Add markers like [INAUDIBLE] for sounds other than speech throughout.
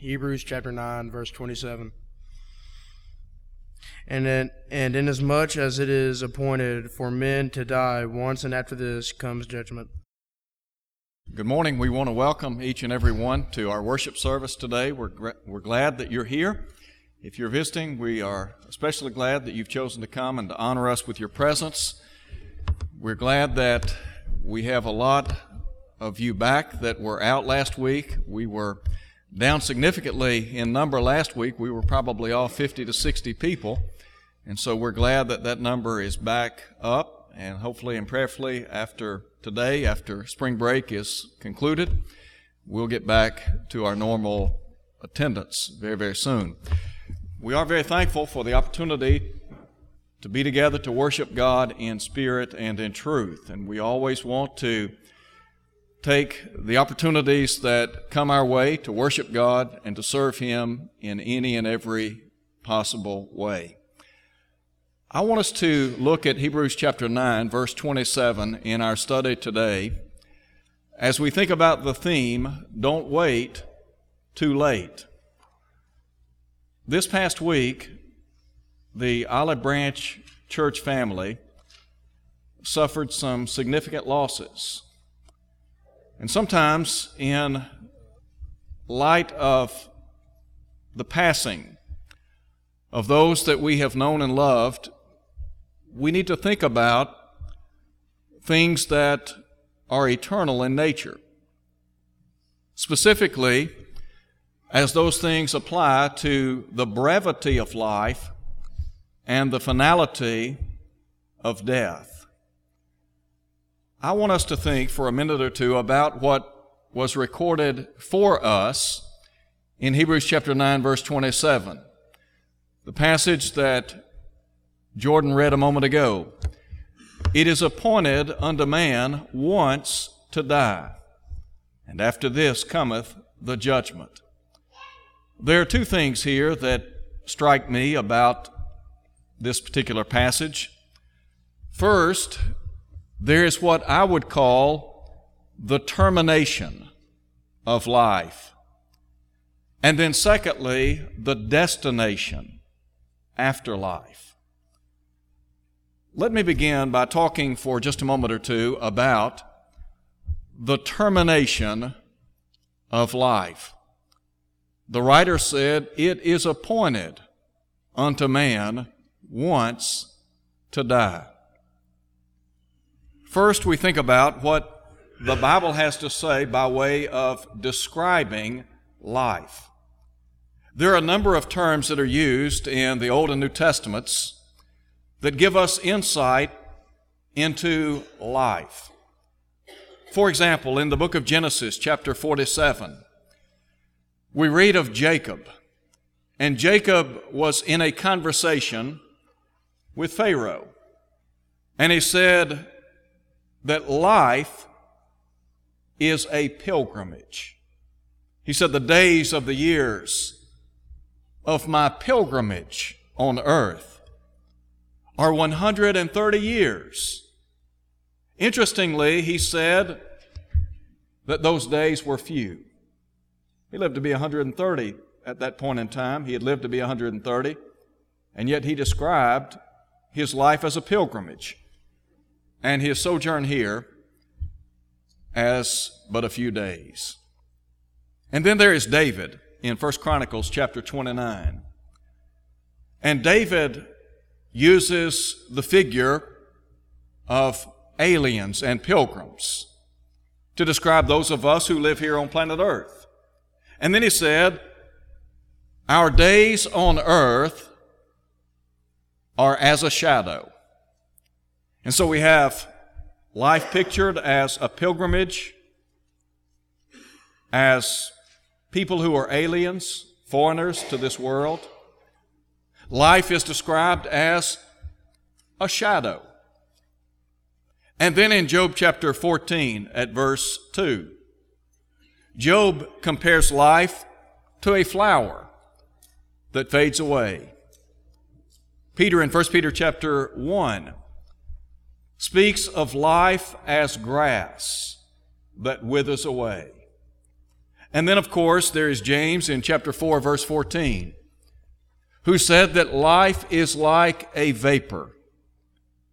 Hebrews chapter 9, verse 27. And, in, and inasmuch as it is appointed for men to die once, and after this comes judgment. Good morning. We want to welcome each and every one to our worship service today. We're, we're glad that you're here. If you're visiting, we are especially glad that you've chosen to come and to honor us with your presence. We're glad that we have a lot of you back that were out last week. We were down significantly in number last week. We were probably all 50 to 60 people. And so we're glad that that number is back up and hopefully and prayerfully after today, after spring break is concluded, we'll get back to our normal attendance very, very soon. We are very thankful for the opportunity to be together to worship God in spirit and in truth. And we always want to take the opportunities that come our way to worship God and to serve Him in any and every possible way. I want us to look at Hebrews chapter 9, verse 27 in our study today. As we think about the theme, don't wait too late. This past week, the Olive Branch church family suffered some significant losses. And sometimes, in light of the passing of those that we have known and loved, we need to think about things that are eternal in nature. Specifically, as those things apply to the brevity of life and the finality of death. I want us to think for a minute or two about what was recorded for us in Hebrews chapter 9, verse 27. The passage that Jordan read a moment ago. It is appointed unto man once to die, and after this cometh the judgment. There are two things here that strike me about this particular passage. First, there is what I would call the termination of life. And then, secondly, the destination after life. Let me begin by talking for just a moment or two about the termination of life. The writer said, It is appointed unto man once to die. First, we think about what the Bible has to say by way of describing life. There are a number of terms that are used in the Old and New Testaments that give us insight into life. For example, in the book of Genesis, chapter 47, we read of Jacob. And Jacob was in a conversation with Pharaoh. And he said that life is a pilgrimage. He said, The days of the years of my pilgrimage on earth are 130 years. Interestingly, he said that those days were few. He lived to be 130 at that point in time. He had lived to be 130, and yet he described his life as a pilgrimage and his sojourn here as but a few days. And then there is David in 1 Chronicles chapter 29. And David uses the figure of aliens and pilgrims to describe those of us who live here on planet Earth. And then he said, Our days on earth are as a shadow. And so we have life pictured as a pilgrimage, as people who are aliens, foreigners to this world. Life is described as a shadow. And then in Job chapter 14 at verse 2, Job compares life to a flower that fades away. Peter in 1 Peter chapter 1 speaks of life as grass that withers away. And then, of course, there is James in chapter 4, verse 14, who said that life is like a vapor.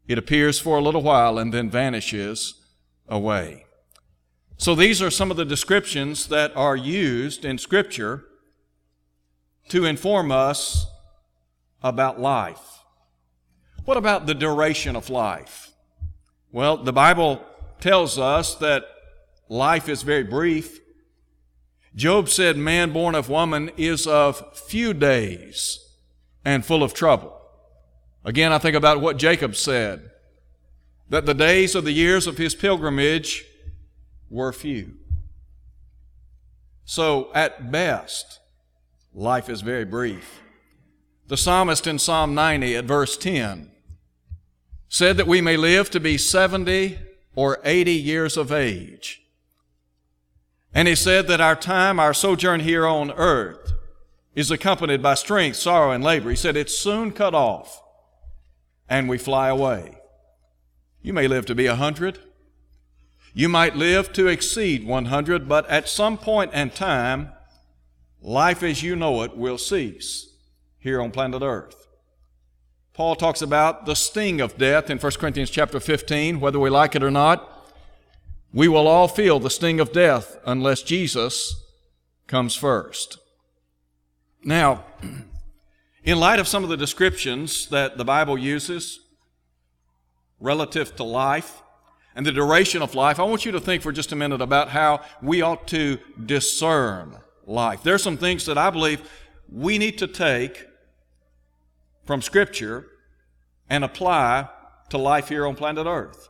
It appears for a little while and then vanishes away. So these are some of the descriptions that are used in Scripture to inform us about life. What about the duration of life? Well, the Bible tells us that life is very brief. Job said, Man born of woman is of few days and full of trouble. Again, I think about what Jacob said that the days of the years of his pilgrimage were few. So, at best, life is very brief. The psalmist in Psalm 90 at verse 10 said that we may live to be 70 or 80 years of age. And he said that our time, our sojourn here on earth, is accompanied by strength, sorrow, and labor. He said it's soon cut off and we fly away. You may live to be a hundred. You might live to exceed 100, but at some point in time, life as you know it will cease here on planet Earth. Paul talks about the sting of death in 1 Corinthians chapter 15, whether we like it or not. We will all feel the sting of death unless Jesus comes first. Now, [CLEARS THROAT] in light of some of the descriptions that the Bible uses relative to life and the duration of life, I want you to think for just a minute about how we ought to discern life. There are some things that I believe we need to take from Scripture and apply to life here on planet Earth.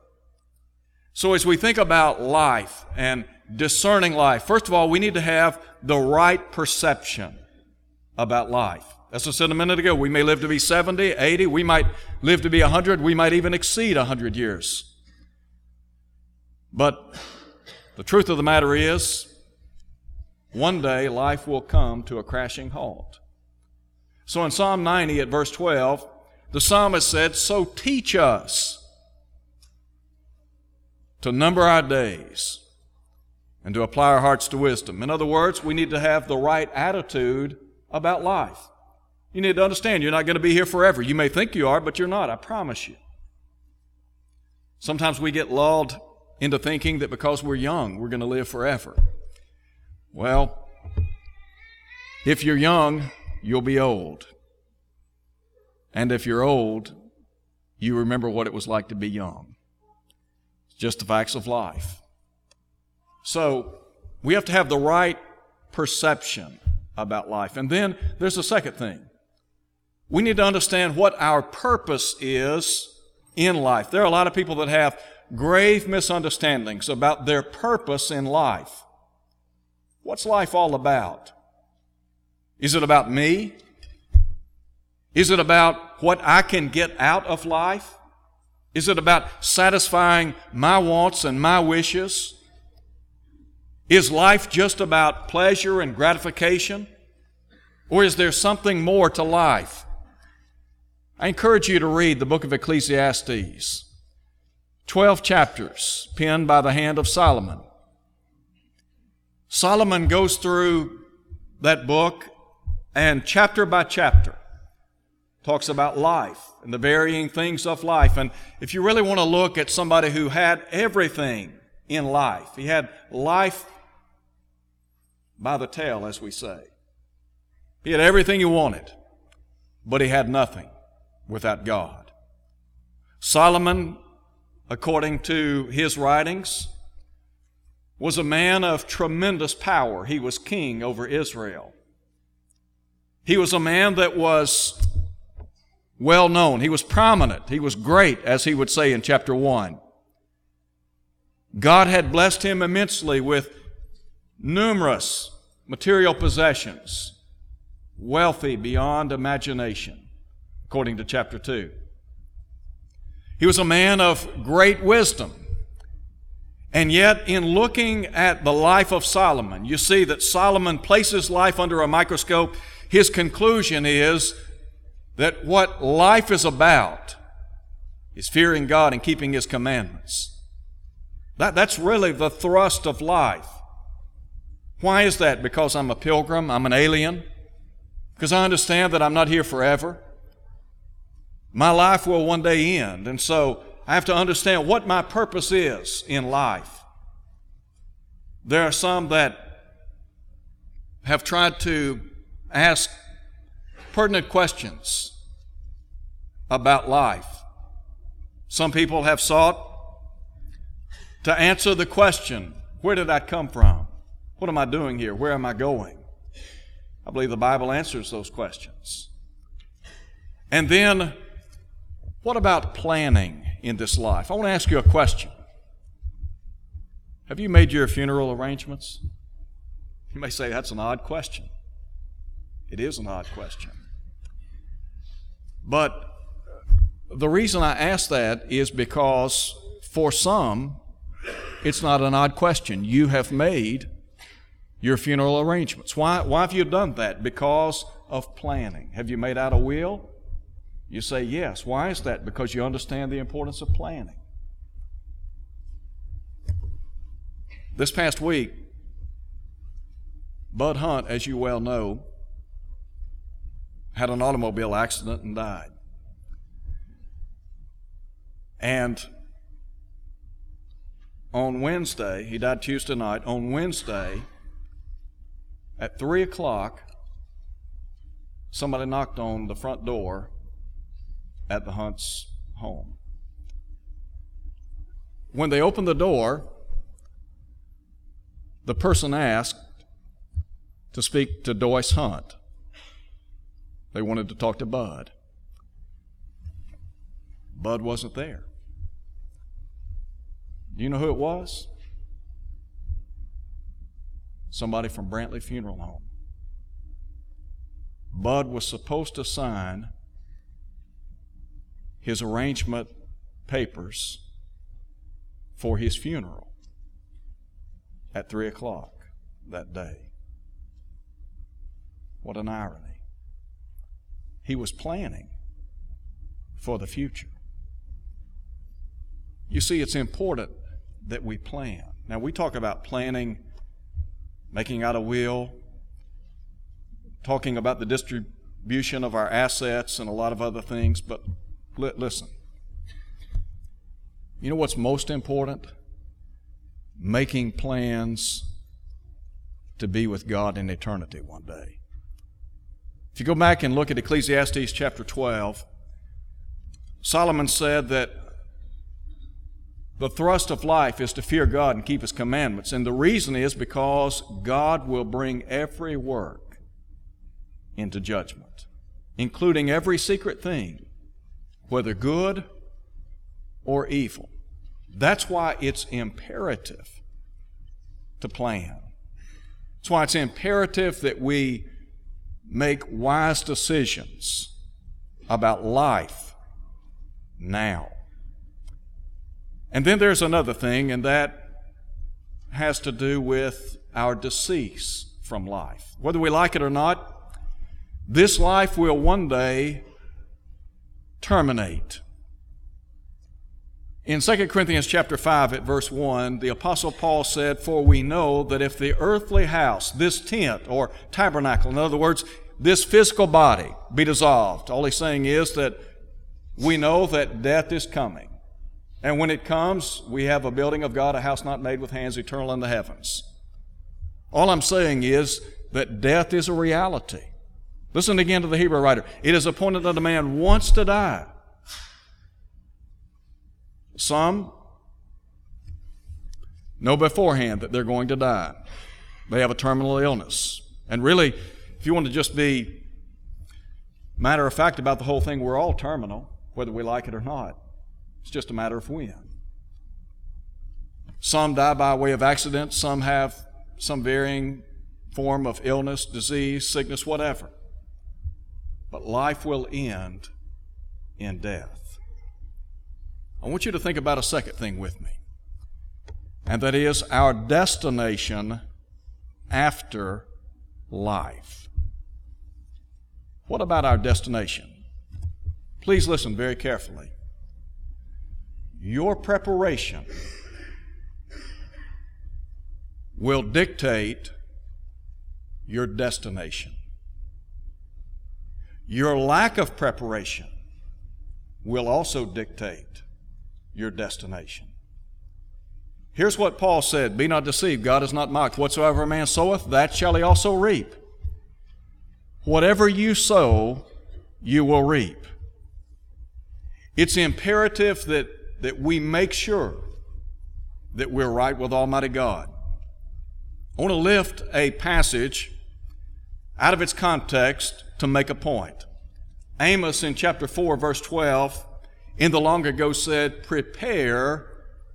So, as we think about life and discerning life, first of all, we need to have the right perception about life. As I said a minute ago, we may live to be 70, 80, we might live to be 100, we might even exceed 100 years. But the truth of the matter is, one day life will come to a crashing halt. So in Psalm 90 at verse 12, the psalmist said, So teach us to number our days and to apply our hearts to wisdom. In other words, we need to have the right attitude about life. You need to understand you're not going to be here forever. You may think you are, but you're not, I promise you. Sometimes we get lulled into thinking that because we're young, we're going to live forever. Well, if you're young, you'll be old. And if you're old, you remember what it was like to be young It's just the facts of life. So we have to have the right perception about life. And then there's a second thing. We need to understand what our purpose is in life. There are a lot of people that have grave misunderstandings about their purpose in life. What's life all about? Is it about me? Is it about what I can get out of life? Is it about satisfying my wants and my wishes? Is life just about pleasure and gratification? Or is there something more to life? I encourage you to read the book of Ecclesiastes. Twelve chapters penned by the hand of Solomon. Solomon goes through that book and chapter by chapter talks about life and the varying things of life. And if you really want to look at somebody who had everything in life, he had life by the tail, as we say. He had everything he wanted, but he had nothing without God. Solomon, according to his writings, was a man of tremendous power. He was king over Israel. He was a man that was well known. He was prominent. He was great, as he would say in chapter 1. God had blessed him immensely with numerous material possessions, wealthy beyond imagination, according to chapter 2. He was a man of great wisdom. And yet, in looking at the life of Solomon, you see that Solomon places life under a microscope. His conclusion is that what life is about is fearing God and keeping His commandments. That, that's really the thrust of life. Why is that? Because I'm a pilgrim, I'm an alien, because I understand that I'm not here forever. My life will one day end, and so I have to understand what my purpose is in life. There are some that have tried to ask pertinent questions about life. Some people have sought to answer the question where did I come from? What am I doing here? Where am I going? I believe the Bible answers those questions. And then, what about planning in this life? I want to ask you a question. Have you made your funeral arrangements? You may say that's an odd question. It is an odd question. But the reason I ask that is because for some, it's not an odd question. You have made your funeral arrangements. Why, why have you done that? Because of planning. Have you made out a will? You say yes. Why is that? Because you understand the importance of planning. This past week, Bud Hunt, as you well know, had an automobile accident and died. And on Wednesday, he died Tuesday night. On Wednesday, at 3 o'clock, somebody knocked on the front door at the Hunt's home. When they opened the door, the person asked to speak to Doyce Hunt. They wanted to talk to Bud. Bud wasn't there. Do you know who it was? Somebody from Brantley Funeral Home. Bud was supposed to sign his arrangement papers for his funeral at 3 o'clock that day. What an irony. He was planning for the future. You see, it's important that we plan. Now, we talk about planning, making out a will, talking about the distribution of our assets, and a lot of other things, but li- listen. You know what's most important? Making plans to be with God in eternity one day. If you go back and look at Ecclesiastes chapter 12, Solomon said that the thrust of life is to fear God and keep His commandments. And the reason is because God will bring every work into judgment, including every secret thing, whether good or evil. That's why it's imperative to plan. That's why it's imperative that we make wise decisions about life now. And then there's another thing, and that has to do with our decease from life. Whether we like it or not, this life will one day terminate. In 2 Corinthians chapter 5 at verse 1, the apostle Paul said, "For we know that if the earthly house, this tent or tabernacle, in other words, this physical body be dissolved." All he's saying is that we know that death is coming. And when it comes, we have a building of God, a house not made with hands, eternal in the heavens. All I'm saying is that death is a reality. Listen again to the Hebrew writer. It is appointed that a man wants to die. Some know beforehand that they're going to die. They have a terminal illness. And really, if you want to just be matter of fact about the whole thing, we're all terminal, whether we like it or not. It's just a matter of when. Some die by way of accident, some have some varying form of illness, disease, sickness, whatever. But life will end in death. I want you to think about a second thing with me, and that is our destination after life. What about our destination? Please listen very carefully your preparation will dictate your destination. Your lack of preparation will also dictate your destination. Here's what Paul said Be not deceived, God is not mocked. Whatsoever a man soweth, that shall he also reap. Whatever you sow, you will reap. It's imperative that, that we make sure that we're right with Almighty God. I want to lift a passage out of its context to make a point. Amos in chapter 4, verse 12, in the long ago said, Prepare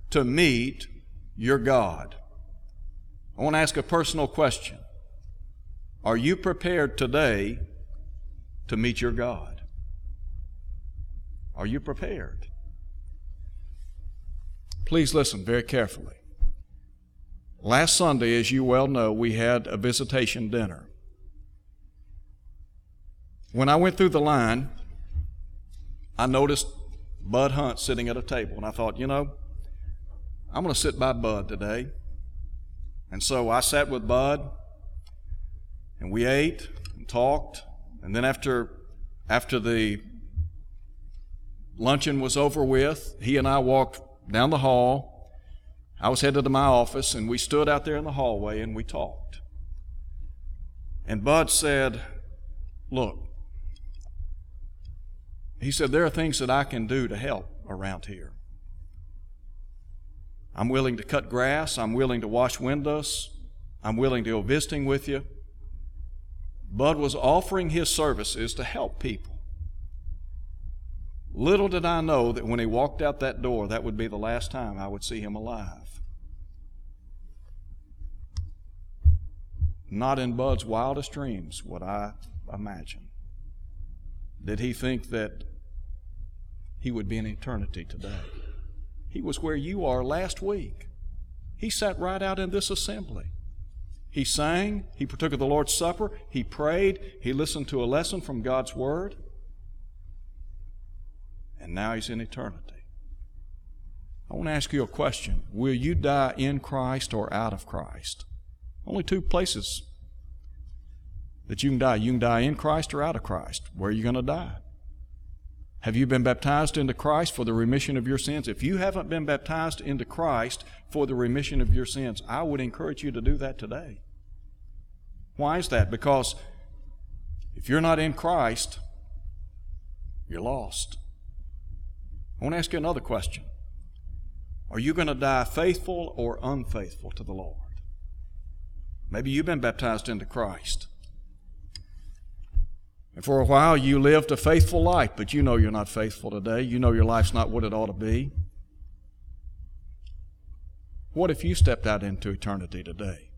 to meet your God. I want to ask a personal question. Are you prepared today to meet your God? Are you prepared? Please listen very carefully. Last Sunday, as you well know, we had a visitation dinner. When I went through the line, I noticed Bud Hunt sitting at a table, and I thought, you know, I'm going to sit by Bud today. And so I sat with Bud, and we ate and talked. And then after, after the luncheon was over with, he and I walked down the hall. I was headed to my office, and we stood out there in the hallway and we talked. And Bud said, Look, he said, There are things that I can do to help around here. I'm willing to cut grass. I'm willing to wash windows. I'm willing to go visiting with you. Bud was offering his services to help people. Little did I know that when he walked out that door, that would be the last time I would see him alive. Not in Bud's wildest dreams would I imagine. Did he think that he would be in eternity today. He was where you are last week. He sat right out in this assembly. He sang, he partook of the Lord's Supper, he prayed, he listened to a lesson from God's Word, and now he's in eternity. I want to ask you a question. Will you die in Christ or out of Christ? Only two places that you can die. You can die in Christ or out of Christ. Where are you going to die? Have you been baptized into Christ for the remission of your sins? If you haven't been baptized into Christ for the remission of your sins, I would encourage you to do that today. Why is that? Because if you're not in Christ, you're lost. I want to ask you another question. Are you going to die faithful or unfaithful to the Lord? Maybe you've been baptized into Christ. And for a while you lived a faithful life, but you know you're not faithful today. You know your life's not what it ought to be. What if you stepped out into eternity today?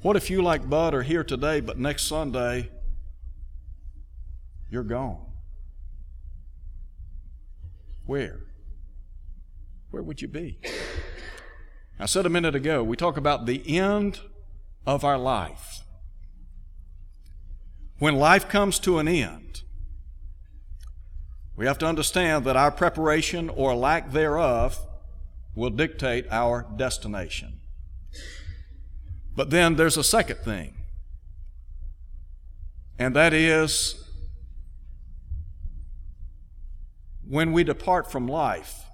What if you, like Bud, are here today, but next Sunday you're gone? Where? Where would you be? I said a minute ago, we talk about the end of our life. When life comes to an end, we have to understand that our preparation or lack thereof will dictate our destination. But then there's a second thing, and that is when we depart from life,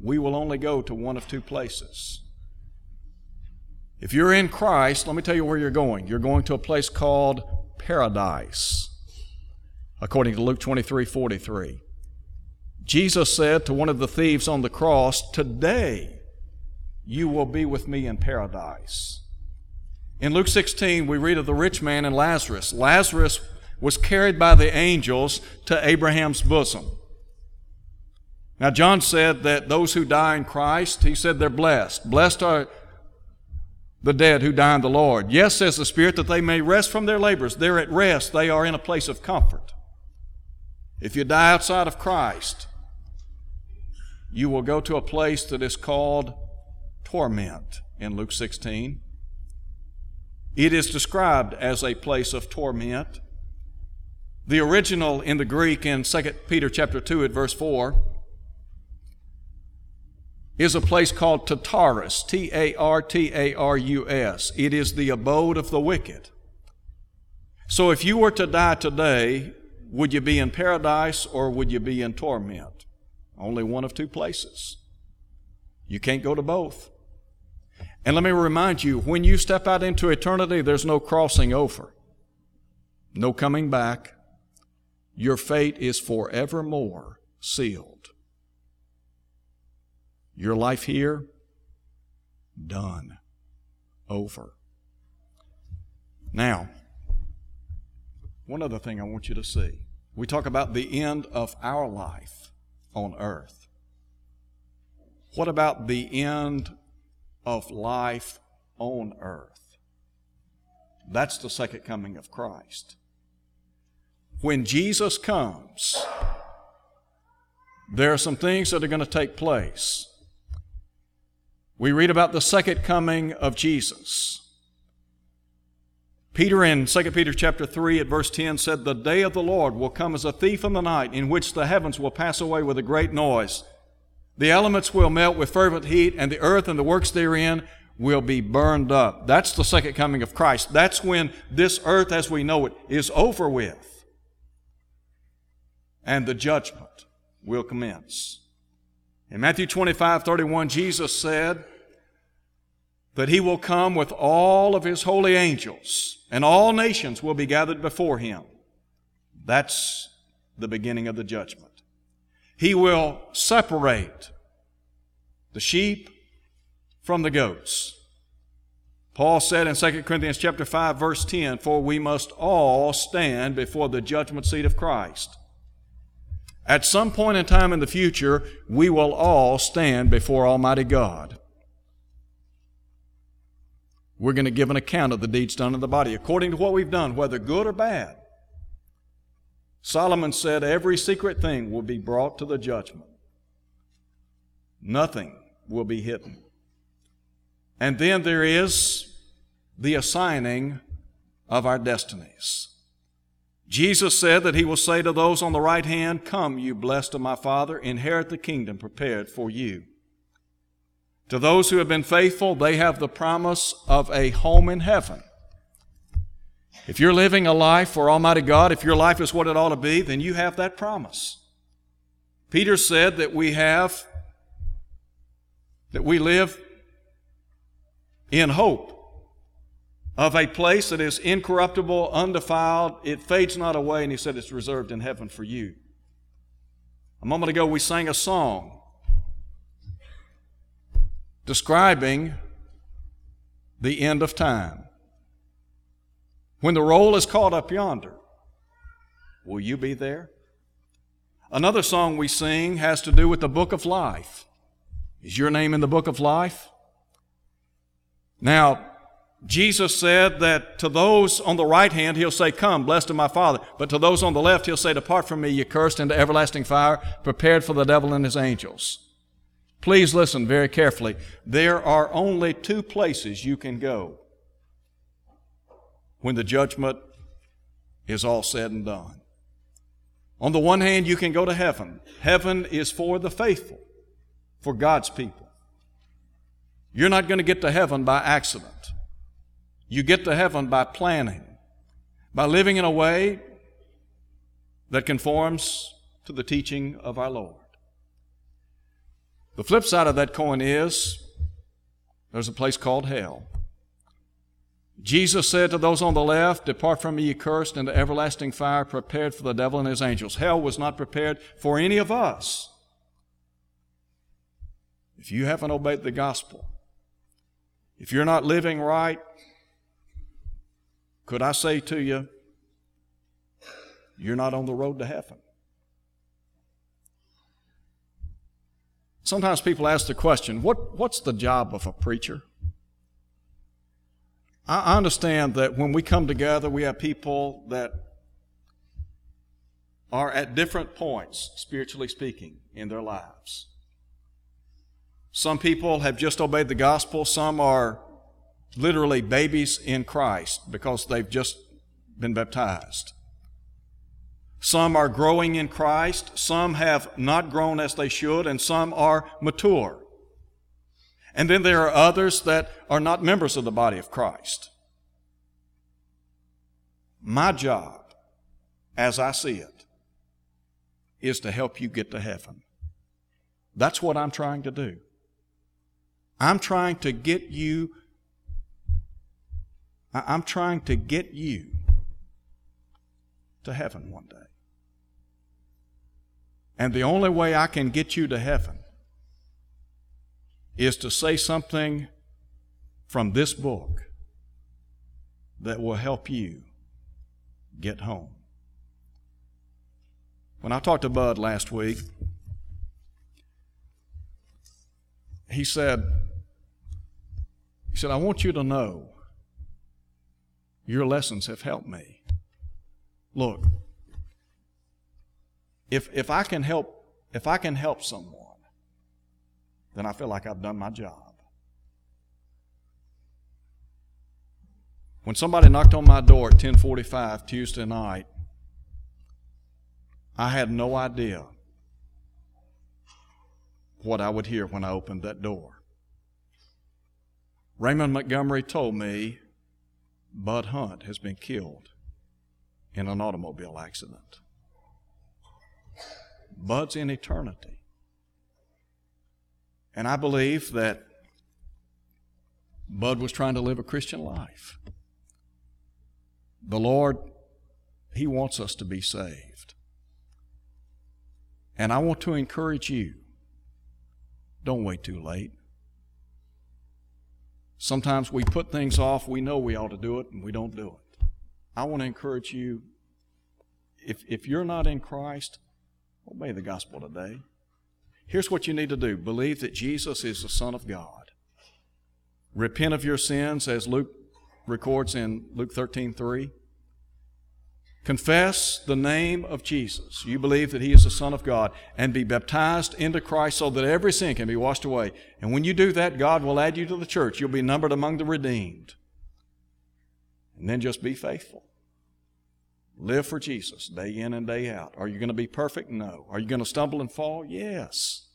we will only go to one of two places. If you're in Christ, let me tell you where you're going. You're going to a place called paradise, according to Luke 23 43. Jesus said to one of the thieves on the cross, Today you will be with me in paradise. In Luke 16, we read of the rich man and Lazarus. Lazarus was carried by the angels to Abraham's bosom. Now, John said that those who die in Christ, he said they're blessed. Blessed are the dead who die in the Lord. Yes, says the Spirit, that they may rest from their labors. They're at rest, they are in a place of comfort. If you die outside of Christ, you will go to a place that is called torment in Luke 16. It is described as a place of torment. The original in the Greek in 2 Peter chapter 2 at verse 4 is a place called Tartarus, T A R T A R U S. It is the abode of the wicked. So if you were to die today, would you be in paradise or would you be in torment? Only one of two places. You can't go to both. And let me remind you when you step out into eternity, there's no crossing over, no coming back. Your fate is forevermore sealed. Your life here, done, over. Now, one other thing I want you to see. We talk about the end of our life on earth. What about the end of life on earth? That's the second coming of Christ. When Jesus comes, there are some things that are going to take place. We read about the second coming of Jesus. Peter in 2 Peter chapter 3 at verse 10 said, The day of the Lord will come as a thief in the night, in which the heavens will pass away with a great noise. The elements will melt with fervent heat, and the earth and the works therein will be burned up. That's the second coming of Christ. That's when this earth as we know it is over with. And the judgment will commence. In Matthew 25, 31, Jesus said that he will come with all of his holy angels and all nations will be gathered before him. That's the beginning of the judgment. He will separate the sheep from the goats. Paul said in 2 Corinthians chapter 5 verse 10, "For we must all stand before the judgment seat of Christ." At some point in time in the future, we will all stand before Almighty God. We're going to give an account of the deeds done in the body according to what we've done, whether good or bad. Solomon said every secret thing will be brought to the judgment. Nothing will be hidden. And then there is the assigning of our destinies. Jesus said that he will say to those on the right hand, Come, you blessed of my Father, inherit the kingdom prepared for you. To those who have been faithful, they have the promise of a home in heaven. If you're living a life for Almighty God, if your life is what it ought to be, then you have that promise. Peter said that we have, that we live in hope of a place that is incorruptible, undefiled, it fades not away, and he said it's reserved in heaven for you. A moment ago, we sang a song describing the end of time. When the roll is caught up yonder, will you be there? Another song we sing has to do with the book of life. Is your name in the book of life? Now, Jesus said that to those on the right hand, he'll say, Come, blessed of my Father. But to those on the left, he'll say, Depart from me, you cursed, into everlasting fire, prepared for the devil and his angels. Please listen very carefully. There are only two places you can go when the judgment is all said and done. On the one hand, you can go to heaven. Heaven is for the faithful, for God's people. You're not going to get to heaven by accident. You get to heaven by planning, by living in a way that conforms to the teaching of our Lord. The flip side of that coin is there's a place called hell. Jesus said to those on the left, Depart from me, ye cursed, into everlasting fire prepared for the devil and his angels. Hell was not prepared for any of us. If you haven't obeyed the gospel, if you're not living right, could I say to you, you're not on the road to heaven. Sometimes people ask the question, what, what's the job of a preacher? I understand that when we come together, we have people that are at different points, spiritually speaking, in their lives. Some people have just obeyed the gospel, some are literally babies in Christ because they've just been baptized. Some are growing in Christ, some have not grown as they should, and some are mature. And then there are others that are not members of the body of Christ. My job, as I see it, is to help you get to heaven. That's what I'm trying to do. I'm trying to get you, I'm trying to get you to heaven one day. And the only way I can get you to heaven is to say something from this book that will help you get home. When I talked to Bud last week, he said, he said, I want you to know your lessons have helped me. Look, if, if I can help, if I can help someone, then I feel like I've done my job. When somebody knocked on my door at 1045 Tuesday night, I had no idea what I would hear when I opened that door. Raymond Montgomery told me Bud Hunt has been killed in an automobile accident. Bud's in eternity. And I believe that Bud was trying to live a Christian life. The Lord, He wants us to be saved. And I want to encourage you don't wait too late. Sometimes we put things off, we know we ought to do it, and we don't do it. I want to encourage you if, if you're not in Christ, obey the gospel today. Here's what you need to do believe that Jesus is the Son of God. Repent of your sins, as Luke records in Luke 13 3. Confess the name of Jesus. You believe that He is the Son of God and be baptized into Christ so that every sin can be washed away. And when you do that, God will add you to the church. You'll be numbered among the redeemed. And then just be faithful. Live for Jesus day in and day out. Are you going to be perfect? No. Are you going to stumble and fall? Yes.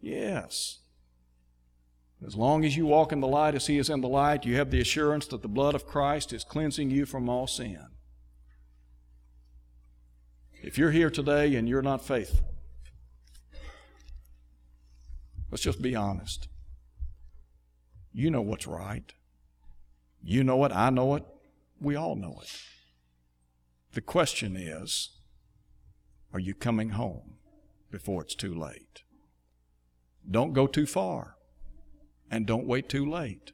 Yes. As long as you walk in the light as He is in the light, you have the assurance that the blood of Christ is cleansing you from all sin. If you're here today and you're not faithful, let's just be honest. You know what's right. You know it. I know it. We all know it. The question is are you coming home before it's too late? Don't go too far and don't wait too late.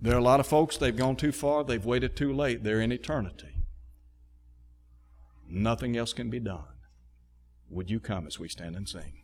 There are a lot of folks, they've gone too far, they've waited too late, they're in eternity. Nothing else can be done. Would you come as we stand and sing?